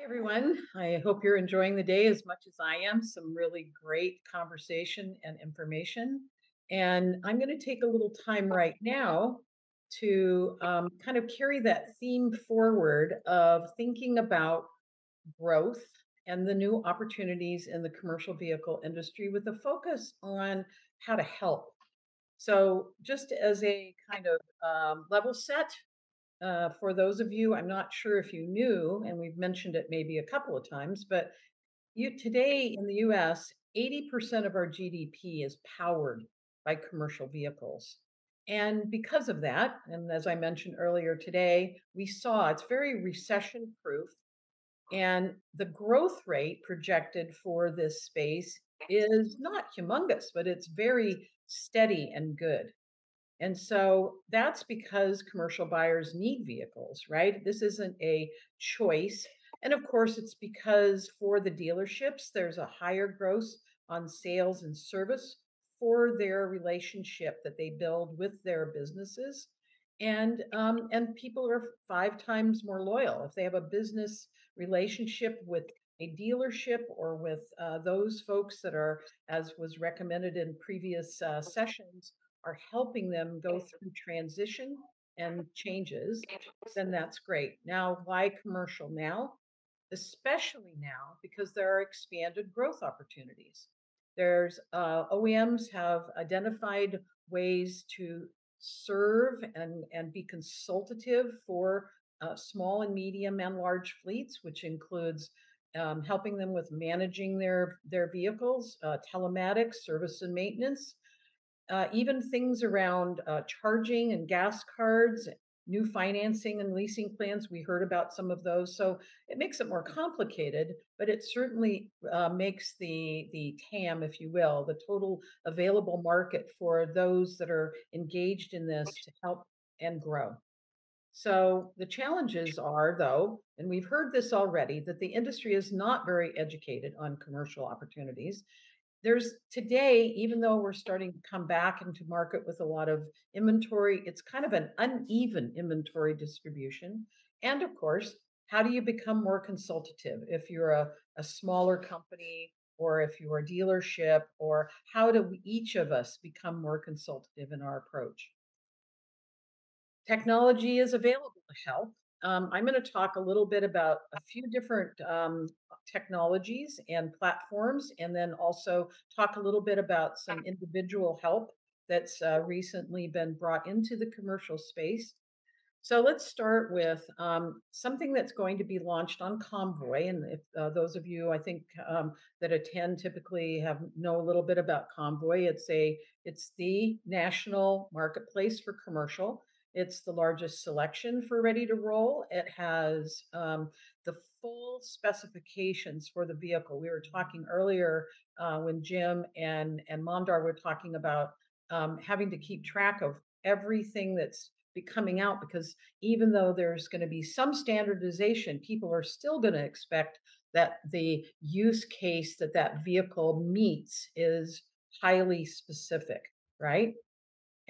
Hi, everyone. I hope you're enjoying the day as much as I am. Some really great conversation and information. And I'm going to take a little time right now to um, kind of carry that theme forward of thinking about growth and the new opportunities in the commercial vehicle industry with a focus on how to help. So, just as a kind of um, level set, uh, for those of you, I'm not sure if you knew, and we've mentioned it maybe a couple of times, but you today in the US, 80% of our GDP is powered by commercial vehicles. And because of that, and as I mentioned earlier today, we saw it's very recession proof. And the growth rate projected for this space is not humongous, but it's very steady and good. And so that's because commercial buyers need vehicles, right? This isn't a choice. And of course, it's because for the dealerships, there's a higher gross on sales and service for their relationship that they build with their businesses. And um, and people are five times more loyal if they have a business relationship with a dealership or with uh, those folks that are, as was recommended in previous uh, sessions, are helping them go through transition and changes, then that's great. Now, why commercial now? Especially now because there are expanded growth opportunities. There's uh, OEMs have identified ways to serve and, and be consultative for uh, small and medium and large fleets, which includes um, helping them with managing their their vehicles, uh, telematics, service and maintenance, uh, even things around uh, charging and gas cards, new financing and leasing plans. We heard about some of those, so it makes it more complicated, but it certainly uh, makes the the TAM, if you will, the total available market for those that are engaged in this to help and grow. So the challenges are, though, and we've heard this already, that the industry is not very educated on commercial opportunities there's today, even though we're starting to come back into market with a lot of inventory, it's kind of an uneven inventory distribution. And of course, how do you become more consultative if you're a, a smaller company or if you're a dealership, or how do we, each of us become more consultative in our approach? Technology is available to help. Um, I'm going to talk a little bit about a few different um, technologies and platforms, and then also talk a little bit about some individual help that's uh, recently been brought into the commercial space. So let's start with um, something that's going to be launched on Convoy, and if uh, those of you I think um, that attend typically have know a little bit about Convoy, it's a it's the national marketplace for commercial. It's the largest selection for ready to roll. It has um, the full specifications for the vehicle. We were talking earlier uh, when Jim and and Mondar were talking about um, having to keep track of everything that's be coming out because even though there's going to be some standardization, people are still going to expect that the use case that that vehicle meets is highly specific, right?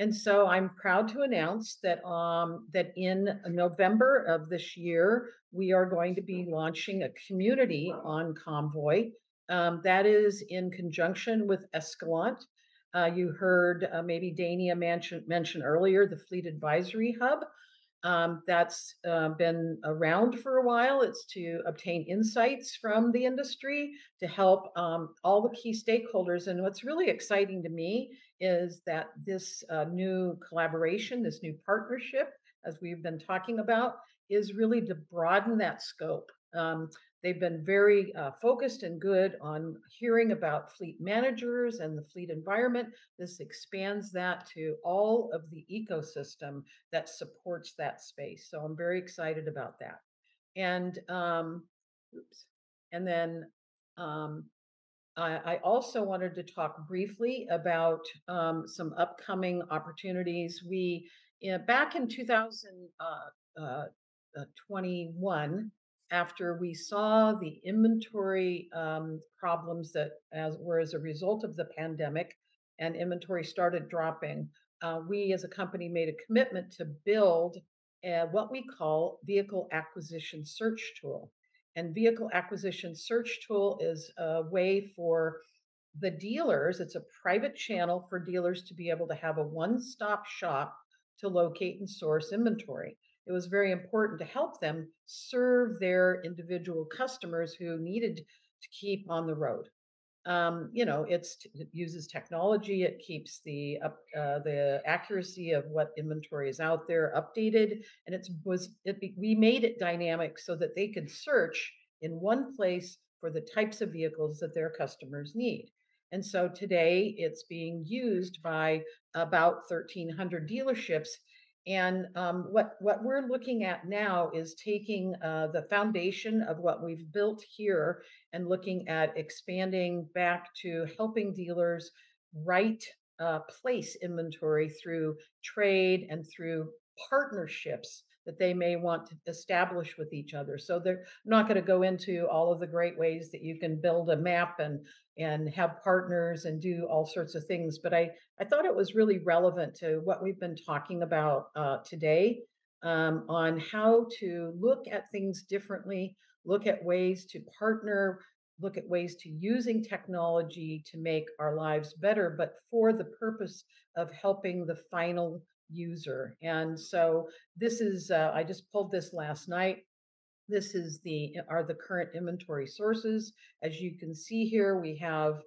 And so I'm proud to announce that um, that in November of this year, we are going to be launching a community on Convoy. Um, that is in conjunction with Escalent. Uh, you heard uh, maybe Dania mention, mention earlier the Fleet Advisory Hub. Um, that's uh, been around for a while. It's to obtain insights from the industry to help um, all the key stakeholders. And what's really exciting to me is that this uh, new collaboration, this new partnership, as we've been talking about, is really to broaden that scope. Um, they've been very uh, focused and good on hearing about fleet managers and the fleet environment. This expands that to all of the ecosystem that supports that space. So I'm very excited about that. And um, oops. And then um, I, I also wanted to talk briefly about um, some upcoming opportunities. We, you know, back in 2021, after we saw the inventory um, problems that as were as a result of the pandemic and inventory started dropping, uh, we as a company made a commitment to build what we call vehicle acquisition search tool. And vehicle acquisition search tool is a way for the dealers, it's a private channel for dealers to be able to have a one stop shop to locate and source inventory. It was very important to help them serve their individual customers who needed to keep on the road um, you know, it uses technology. It keeps the up uh, the accuracy of what inventory is out there updated, and it's was it we made it dynamic so that they could search in one place for the types of vehicles that their customers need. And so today it's being used by about 1,300 dealerships and um, what what we're looking at now is taking uh, the foundation of what we've built here and looking at expanding back to helping dealers right uh, place inventory through trade and through partnerships that they may want to establish with each other. So they're not going to go into all of the great ways that you can build a map and and have partners and do all sorts of things. But I I thought it was really relevant to what we've been talking about uh, today um, on how to look at things differently, look at ways to partner, look at ways to using technology to make our lives better, but for the purpose of helping the final user. And so this is, uh, I just pulled this last night. This is the, are the current inventory sources. As you can see here, we have,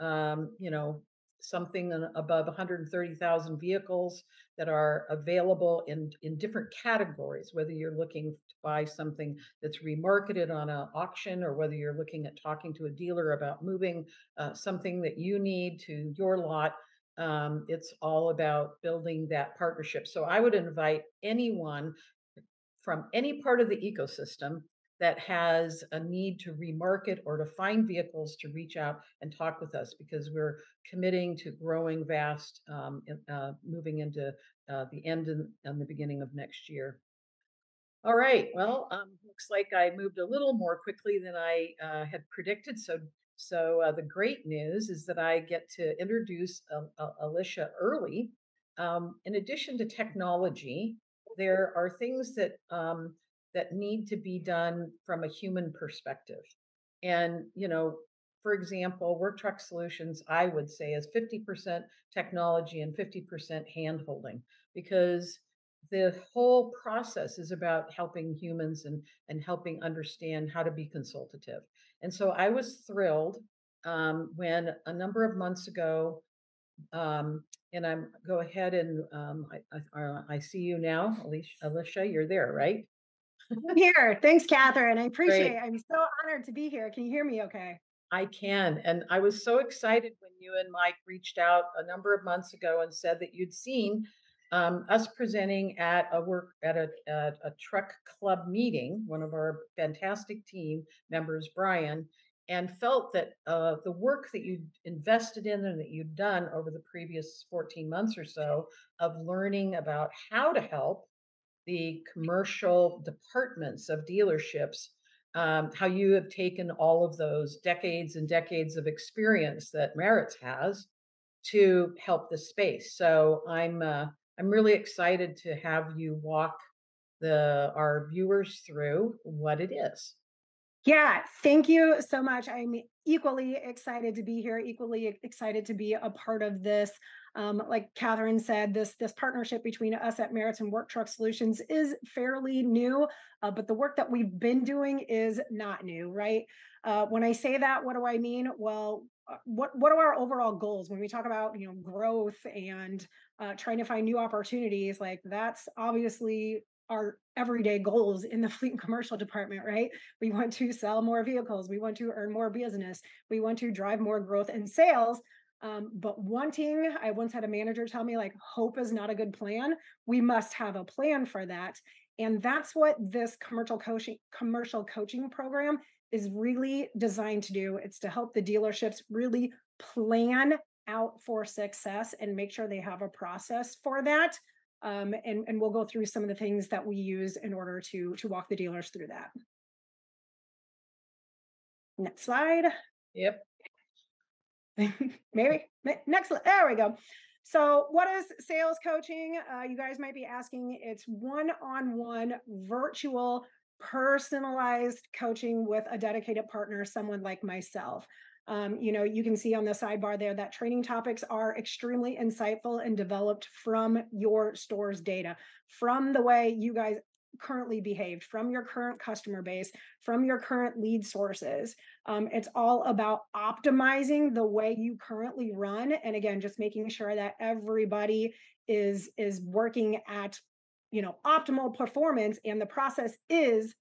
um, you know, something above 130,000 vehicles that are available in, in different categories, whether you're looking to buy something that's remarketed on an auction or whether you're looking at talking to a dealer about moving uh, something that you need to your lot um, it's all about building that partnership. So I would invite anyone from any part of the ecosystem that has a need to remarket or to find vehicles to reach out and talk with us because we're committing to growing VAST um, uh, moving into uh, the end and, the beginning of next year. All right. Well, um, looks like I moved a little more quickly than I uh, had predicted. So so uh, the great news is that I get to introduce uh, uh, Alicia early. Um, in addition to technology, there are things that um, that need to be done from a human perspective. And you know, for example, Work Truck Solutions, I would say, is 50% technology and 50% handholding because the whole process is about helping humans and and helping understand how to be consultative. And so I was thrilled um, when a number of months ago, um, and I'm go ahead and um, I, I, uh, I, see you now, Alicia. Alicia, you're there, right? I'm here. Thanks, Kathryn. I appreciate Great. it. I'm so honored to be here. Can you hear me okay? I can. And I was so excited when you and Mike reached out a number of months ago and said that you'd seen um, us presenting at a work at a, at a truck club meeting, one of our fantastic team members, Brian, and felt that uh, the work that you invested in and that you'd done over the previous 14 months or so of learning about how to help the commercial departments of dealerships, um, how you have taken all of those decades and decades of experience that Maritz has to help the space. So I'm uh, I'm really excited to have you walk the our viewers through what it is. Yeah, thank you so much. I'm equally excited to be here, equally excited to be a part of this. Um, like Kathryn said, this this partnership between us at Maritz and Work Truck Solutions is fairly new, uh, but the work that we've been doing is not new, right? Uh, when I say that, what do I mean? Well, uh, what what are our overall goals when we talk about you know growth and uh, trying to find new opportunities? Like that's obviously our everyday goals in the fleet and commercial department, right? We want to sell more vehicles, we want to earn more business, we want to drive more growth and sales. Um, but wanting, I once had a manager tell me, like, hope is not a good plan. We must have a plan for that. And that's what this commercial coaching commercial coaching program is really designed to do. It's to help the dealerships really plan out for success and make sure they have a process for that. Um, and, and we'll go through some of the things that we use in order to, to walk the dealers through that. Next slide. Yep. Maybe next. There we go. So, what is sales coaching? Uh, you guys might be asking. It's one on one virtual personalized coaching with a dedicated partner, someone like myself. Um, you know, you can see on the sidebar there that training topics are extremely insightful and developed from your store's data, from the way you guys currently behaved, from your current customer base, from your current lead sources. Um, it's all about optimizing the way you currently run, and again, just making sure that everybody is is working at you know optimal performance, and the process is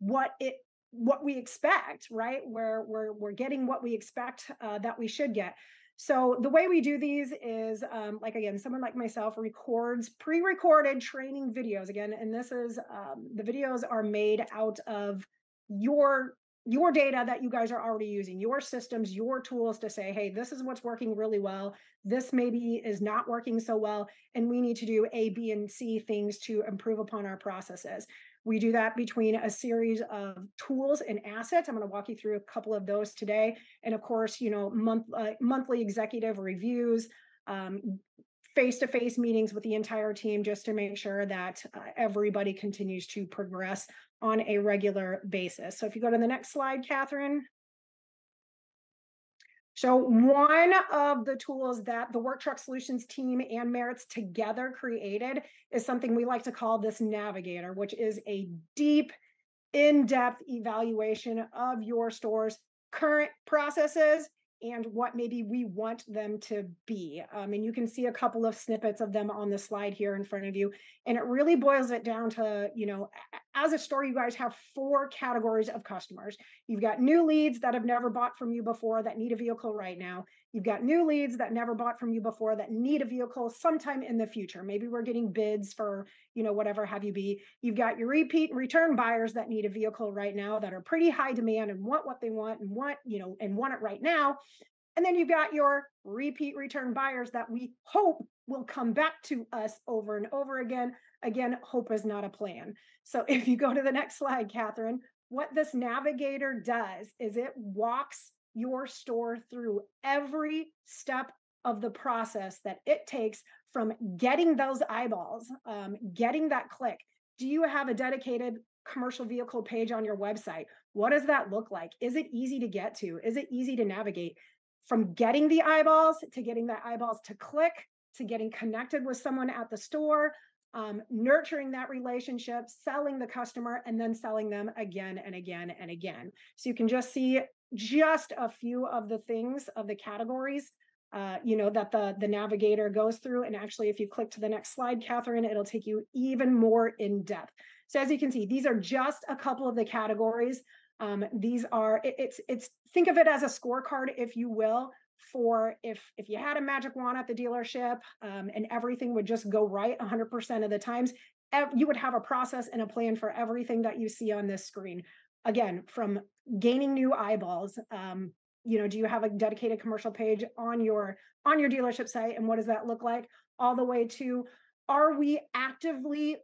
what it what we expect, right? Where we're we're getting what we expect uh, that we should get. So the way we do these is um, like again, someone like myself records pre-recorded training videos again, and this is um, the videos are made out of your your data that you guys are already using, your systems, your tools to say, hey, this is what's working really well. This maybe is not working so well, and we need to do A, B, and C things to improve upon our processes. We do that between a series of tools and assets. I'm going to walk you through a couple of those today. And of course, you know, month, uh, monthly executive reviews, um, face-to-face meetings with the entire team just to make sure that uh, everybody continues to progress on a regular basis. So if you go to the next slide, Kathryn. So one of the tools that the Work Truck Solutions team and Maritz together created is something we like to call this navigator, which is a deep, in-depth evaluation of your store's current processes and what maybe we want them to be. Um, and you can see a couple of snippets of them on the slide here in front of you. And it really boils it down to, you know, as a store, you guys have four categories of customers. You've got new leads that have never bought from you before that need a vehicle right now. You've got new leads that never bought from you before that need a vehicle sometime in the future. Maybe we're getting bids for, you know, whatever have you be. You've got your repeat return buyers that need a vehicle right now that are pretty high demand and want what they want and want, you know, and want it right now. And then you've got your repeat return buyers that we hope will come back to us over and over again. Again, hope is not a plan. So if you go to the next slide, Kathryn, what this navigator does is it walks your store through every step of the process that it takes from getting those eyeballs, um, getting that click. Do you have a dedicated commercial vehicle page on your website? What does that look like? Is it easy to get to? Is it easy to navigate? From getting the eyeballs to getting the eyeballs to click to getting connected with someone at the store, um, nurturing that relationship, selling the customer, and then selling them again and again and again. So you can just see just a few of the things of the categories uh, you know that the the navigator goes through and actually if you click to the next slide Kathryn it'll take you even more in depth. So as you can see these are just a couple of the categories. Um, these are it, it's it's think of it as a scorecard if you will for if if you had a magic wand at the dealership um, and everything would just go right 100% of the times you would have a process and a plan for everything that you see on this screen. Again from gaining new eyeballs um, you know do you have a dedicated commercial page on your on your dealership site and what does that look like? All the way to are we actively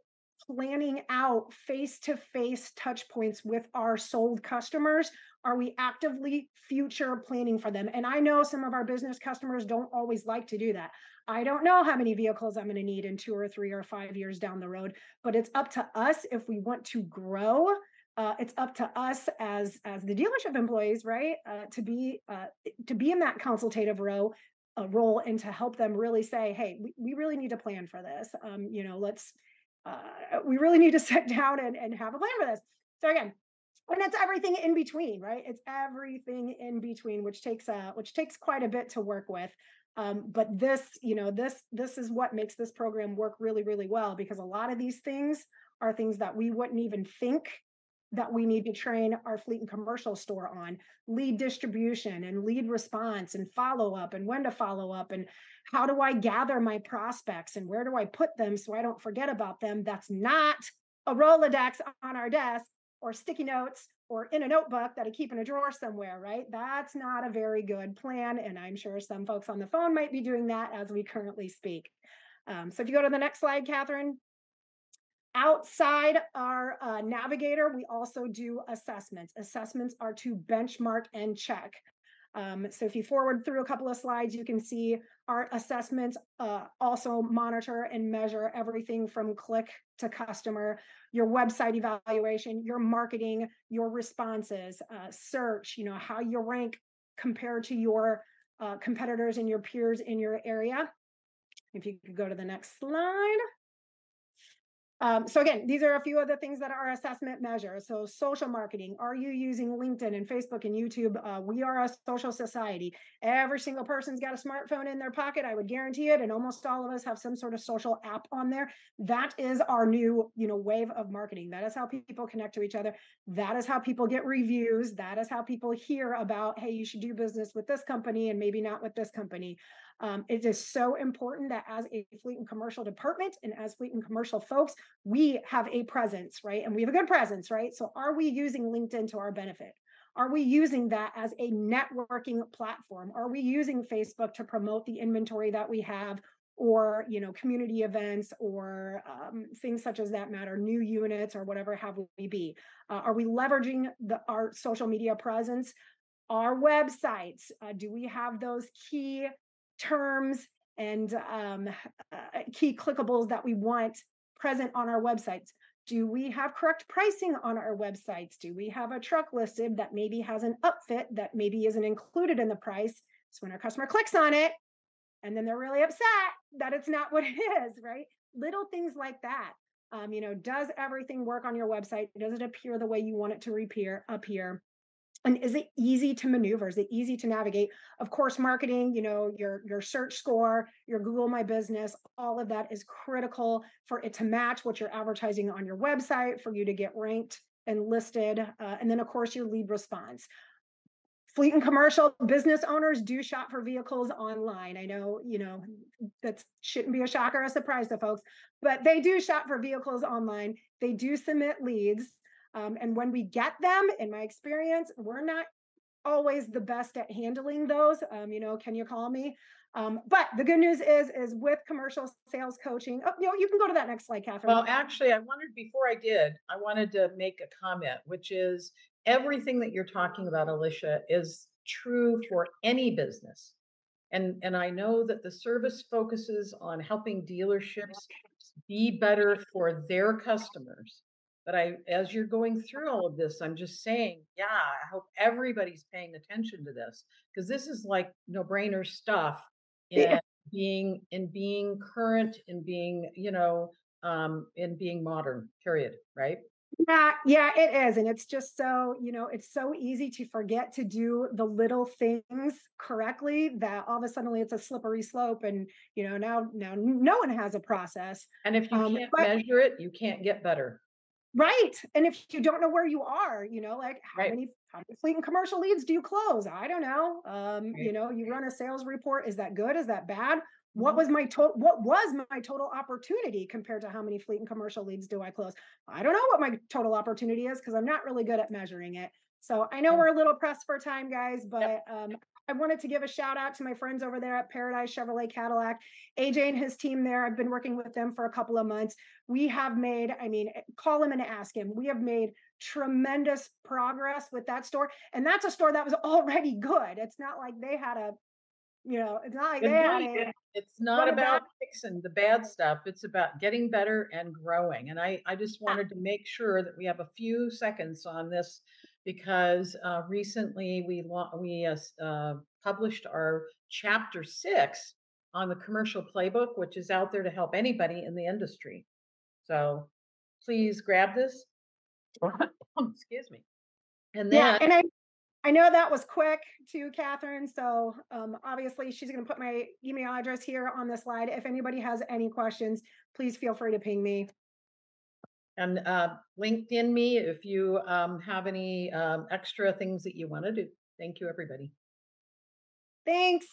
planning out face to face touch points with our sold customers? Are we actively future planning for them? And i know some of our business customers don't always like to do that. I don't know how many vehicles i'm going to need in two or three or five years down the road but it's up to us if we want to grow uh, it's up to us as as the dealership employees, right, uh, to be uh, to be in that consultative row uh, role and to help them really say, hey, we, we really need to plan for this. Um, you know, let's uh, we really need to sit down and, and have a plan for this. So again, and it's everything in between, right? It's everything in between, which takes uh which takes quite a bit to work with. Um, but this, you know, this this is what makes this program work really, really well because a lot of these things are things that we wouldn't even think that we need to train our fleet and commercial store on lead distribution and lead response and follow up and when to follow up and how do I gather my prospects and where do I put them so I don't forget about them. That's not a Rolodex on our desk or sticky notes or in a notebook that I keep in a drawer somewhere, right? That's not a very good plan. And I'm sure some folks on the phone might be doing that as we currently speak. Um, so if you go to the next slide, Kathryn, Outside our uh, navigator, we also do assessments. Assessments are to benchmark and check. Um, so if you forward through a couple of slides, you can see our assessments uh, also monitor and measure everything from click to customer, your website evaluation, your marketing, your responses, uh, search, you know, how you rank compared to your uh, competitors and your peers in your area. If you could go to the next slide. Um, so again, these are a few of the things that are assessment measures. So social marketing, are you using LinkedIn and Facebook and YouTube? Uh, we are a social society. Every single person's got a smartphone in their pocket. I would guarantee it. And almost all of us have some sort of social app on there. That is our new, you know, wave of marketing. That is how people connect to each other. That is how people get reviews. That is how people hear about, hey, you should do business with this company and maybe not with this company. Um, it is so important that as a fleet and commercial department and as fleet and commercial folks, we have a presence, right? And we have a good presence, right? So are we using LinkedIn to our benefit? Are we using that as a networking platform? Are we using Facebook to promote the inventory that we have or you know community events or um, things such as that matter new units or whatever have we be uh, are we leveraging the our social media presence our websites uh, do we have those key terms and um, uh, key clickables that we want present on our websites. Do we have correct pricing on our websites? Do we have a truck listed that maybe has an upfit that maybe isn't included in the price? So when our customer clicks on it and then they're really upset that it's not what it is, right? Little things like that. Um, you know, does everything work on your website? Does it appear the way you want it to appear? appear? And is it easy to maneuver? Is it easy to navigate? Of course marketing you know your your search score your google my business all of that is critical for it to match what you're advertising on your website for you to get ranked and listed uh, and then of course your lead response. Fleet and commercial business owners do shop for vehicles online. I know you know that shouldn't be a shocker or a surprise to folks but they do shop for vehicles online. They do submit leads um, and when we get them, in my experience, we're not always the best at handling those. Um, you know, can you call me? Um, but the good news is, is with commercial sales coaching. Oh, you know, you can go to that next slide, Kathryn. Well, actually, I wanted before I did, I wanted to make a comment, which is everything that you're talking about, Alicia, is true for any business. And and I know that the service focuses on helping dealerships be better for their customers. But I, as you're going through all of this, I'm just saying, yeah, I hope everybody's paying attention to this because this is like no brainer stuff in yeah. being in being current and being, you know, um, in being modern. Period. Right. Yeah, yeah, it is. And it's just so, you know, it's so easy to forget to do the little things correctly that all of a sudden it's a slippery slope. And, you know, now now no one has a process. And if you um, can't but, measure it, you can't get better. Right. And if you don't know where you are, you know, like how right. many how many fleet and commercial leads do you close? I don't know. Um, right. you know, you run a sales report. Is that good? Is that bad? Mm-hmm. What was my total what was my total opportunity compared to how many fleet and commercial leads do I close? I don't know what my total opportunity is because I'm not really good at measuring it. So I know we're a little pressed for time, guys, but yep. um, I wanted to give a shout out to my friends over there at Paradise Chevrolet Cadillac. AJ and his team there, I've been working with them for a couple of months. We have made, I mean, eh, call him and ask him. We have made tremendous progress with that store. And that's a store that was already good. It's not like they had a, you know, it's not like they had a, it's not about fixing the bad stuff. It's about getting better and growing. And I, I just wanted to make sure that we have a few seconds on this because uh, recently we we uh, uh, published our chapter six on the commercial playbook, which is out there to help anybody in the industry. So please grab this. Excuse me. And then, yeah, and I I know that was quick too, Kathryn. So um, obviously she's going to put my email address here on the slide. If anybody has any questions, please feel free to ping me and uh, LinkedIn me if you um, have any um, extra things that you want to do. Thank you, everybody. Thanks.